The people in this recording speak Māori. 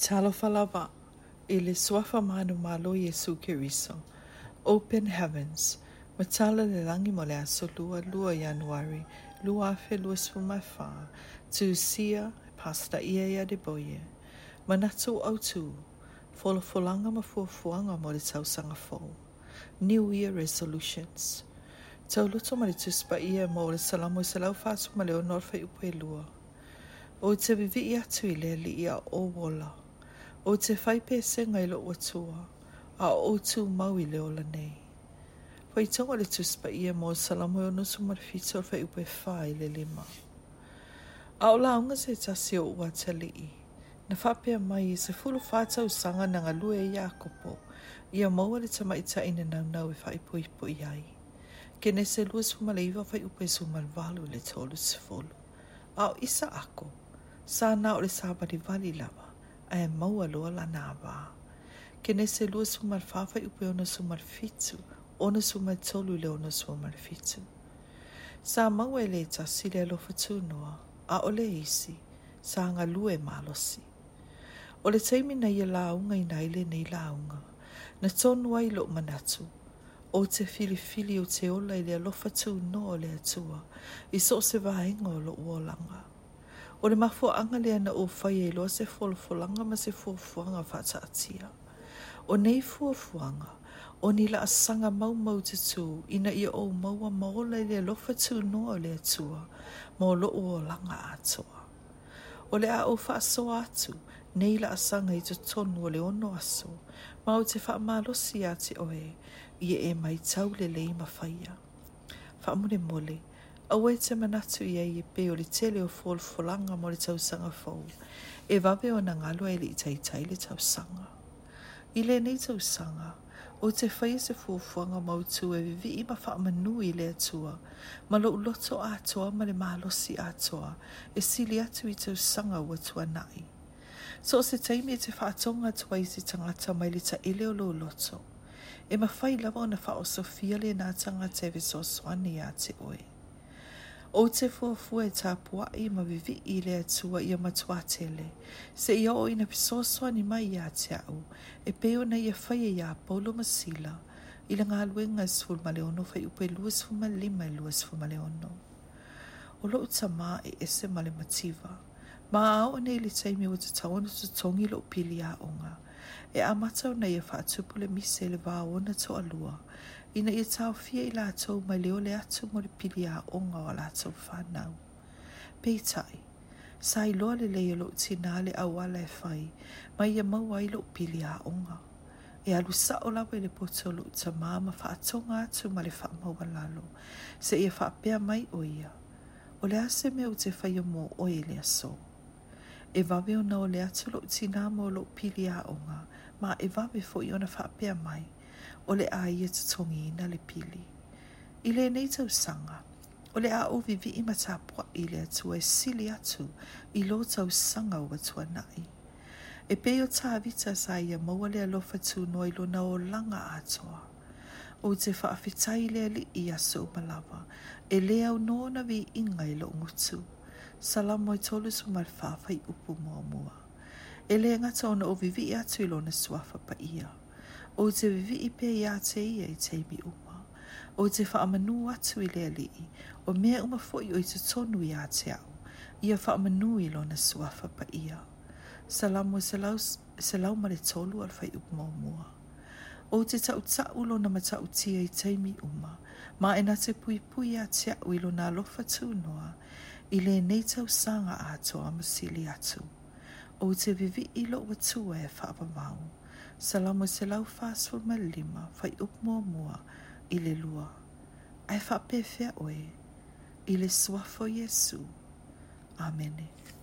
Chalo falava i suafa manu malo Yesu Keriso. Open heavens. Matala le langi mo aso lua Januari lua fe ma fa tu sia pasta iea de boye. Manatu au tu. Fola folanga ma fuafuanga mo le tausanga fo. New Year Resolutions. Tau luto ma le tuspa ia mo salamu i salau ma le onor fe upe lua. O te vivi i atu i le o walla. o te whaipe singa i lo o tua, a o tū mau i leo la nei. Pai tonga le tuspa i e mō salamu e ono su marifito fa i upe whai le lima. A o la unga se tasi o ua te lii, na whapea mai i se fulu whātau sanga na ngā lue i e a kopo, i a maua le tamaita i na nau nau e whai pui pui ai. Kene se lua su maleiva fa i upe su malvalu le tolu se fulu. A o isa ako, sa na o le sabari vali lava. a mau aloa lana avā kenese lua sumalfafa i upe ona su fitu, ona sumaltolu tolu le ona fitu. sa mau e lē si le alofa tunoa a ole e isi sa agalue e malosi o le taimi na ia lauga nei e ai lenei lauga na tonu ai lo'o manatu o te fili o te ola i le alofa tunoa o le atua i so o se vaega o lo'u olaga O le mafo anga le ana o fai e loa se fol folanga ma se fua fuanga fata atia. O nei fua fuanga, o ni la asanga mau mau te tū, ina i o maua maola i le lofa tū noa le atua, ma o lo o langa atoa. O le a o fa aso atu, nei la asanga i te tonu o le ono aso, ma o te fa malo si a te oe, i e mai tau le leima faia. Fa mune mole, mole. Awe te manatu ia i pe o le tele o fol folanga mo le tau sanga fau. E vabe o na ngalo e le itai tai le tau sanga. I le nei tau sanga, o te whai se fuafuanga mautu e vivi e i mawha amanu i le atua. Ma lo loto atoa ma le mahalosi atoa e sili atu i tau sanga wa tua nai. So se taimi e te whaatonga tua i si tangata mai li ta ele o lo loto. E mawhai lawa o na wha o sofia le nga tangata e viso swani a te oe o te fuafua e tāpua i ma vivi i le atua i a matua Se i o ina pisoso ni mai i a te au, e peo na i a e whai e i a paulo masila, i le ngā luenga e sifu ma le ono, fai upe lua sifu ma lima i lua sifu ma le O lo uta mā e ese ma le mativa, ma a o nei le taimi o te taona tu tongi lo pili a onga, e amatau nei e whaatupule mise le wā ona to alua. Ina ia tau fia i lātou mai leo le atu mo le pili a onga o lātou whanau. Peitai, sa i loa le leo lo ti le au ala e whai, mai ia e mau ai lo pili a onga. E alu sa o lawe le poto lo ta māma whaatonga atu ma le whaamau alalo, se ia whaapea mai o ia. O le ase me o te whai o mō o e le asoa e vame ona o le atu lo tina mo lo pili a o nga, ma e vame fo i ona whapea mai, o le a i e tutongi na le pili. I le nei tau sanga, o le a o vivi i matapua i le atu e sili atu i lo tau sanga o atua nai. E peo tā vita sa ia maua le alofa tū noi lo na o langa atoa. O te whaafitai le ali i aso malawa, e le au nōna vi inga i lo ngutu. Salam i tolu su fafa i upo mua mua. E le ngata ona o vivi atu i suafa pa ia. O te vivi i pe i ate ia i teimi uma. O te amanu atu i le alii. O mea uma i o i te tonu i ate au. Ia whaamanu i lona suafa pa ia. Salam i salau mare tolu al fai upo mua mua. O te tau ulo na mata tia i teimi uma. Ma ena te pui pui a te au i alofa tūnoa. noa. i le nei tau sanga a toa masili atu. O te vivi i lo watua e whaapa mau. Salamo se lau fāsua ma lima whai upmua mua i le lua. Ai whapewhia oe i le suafo Jesu. Amen.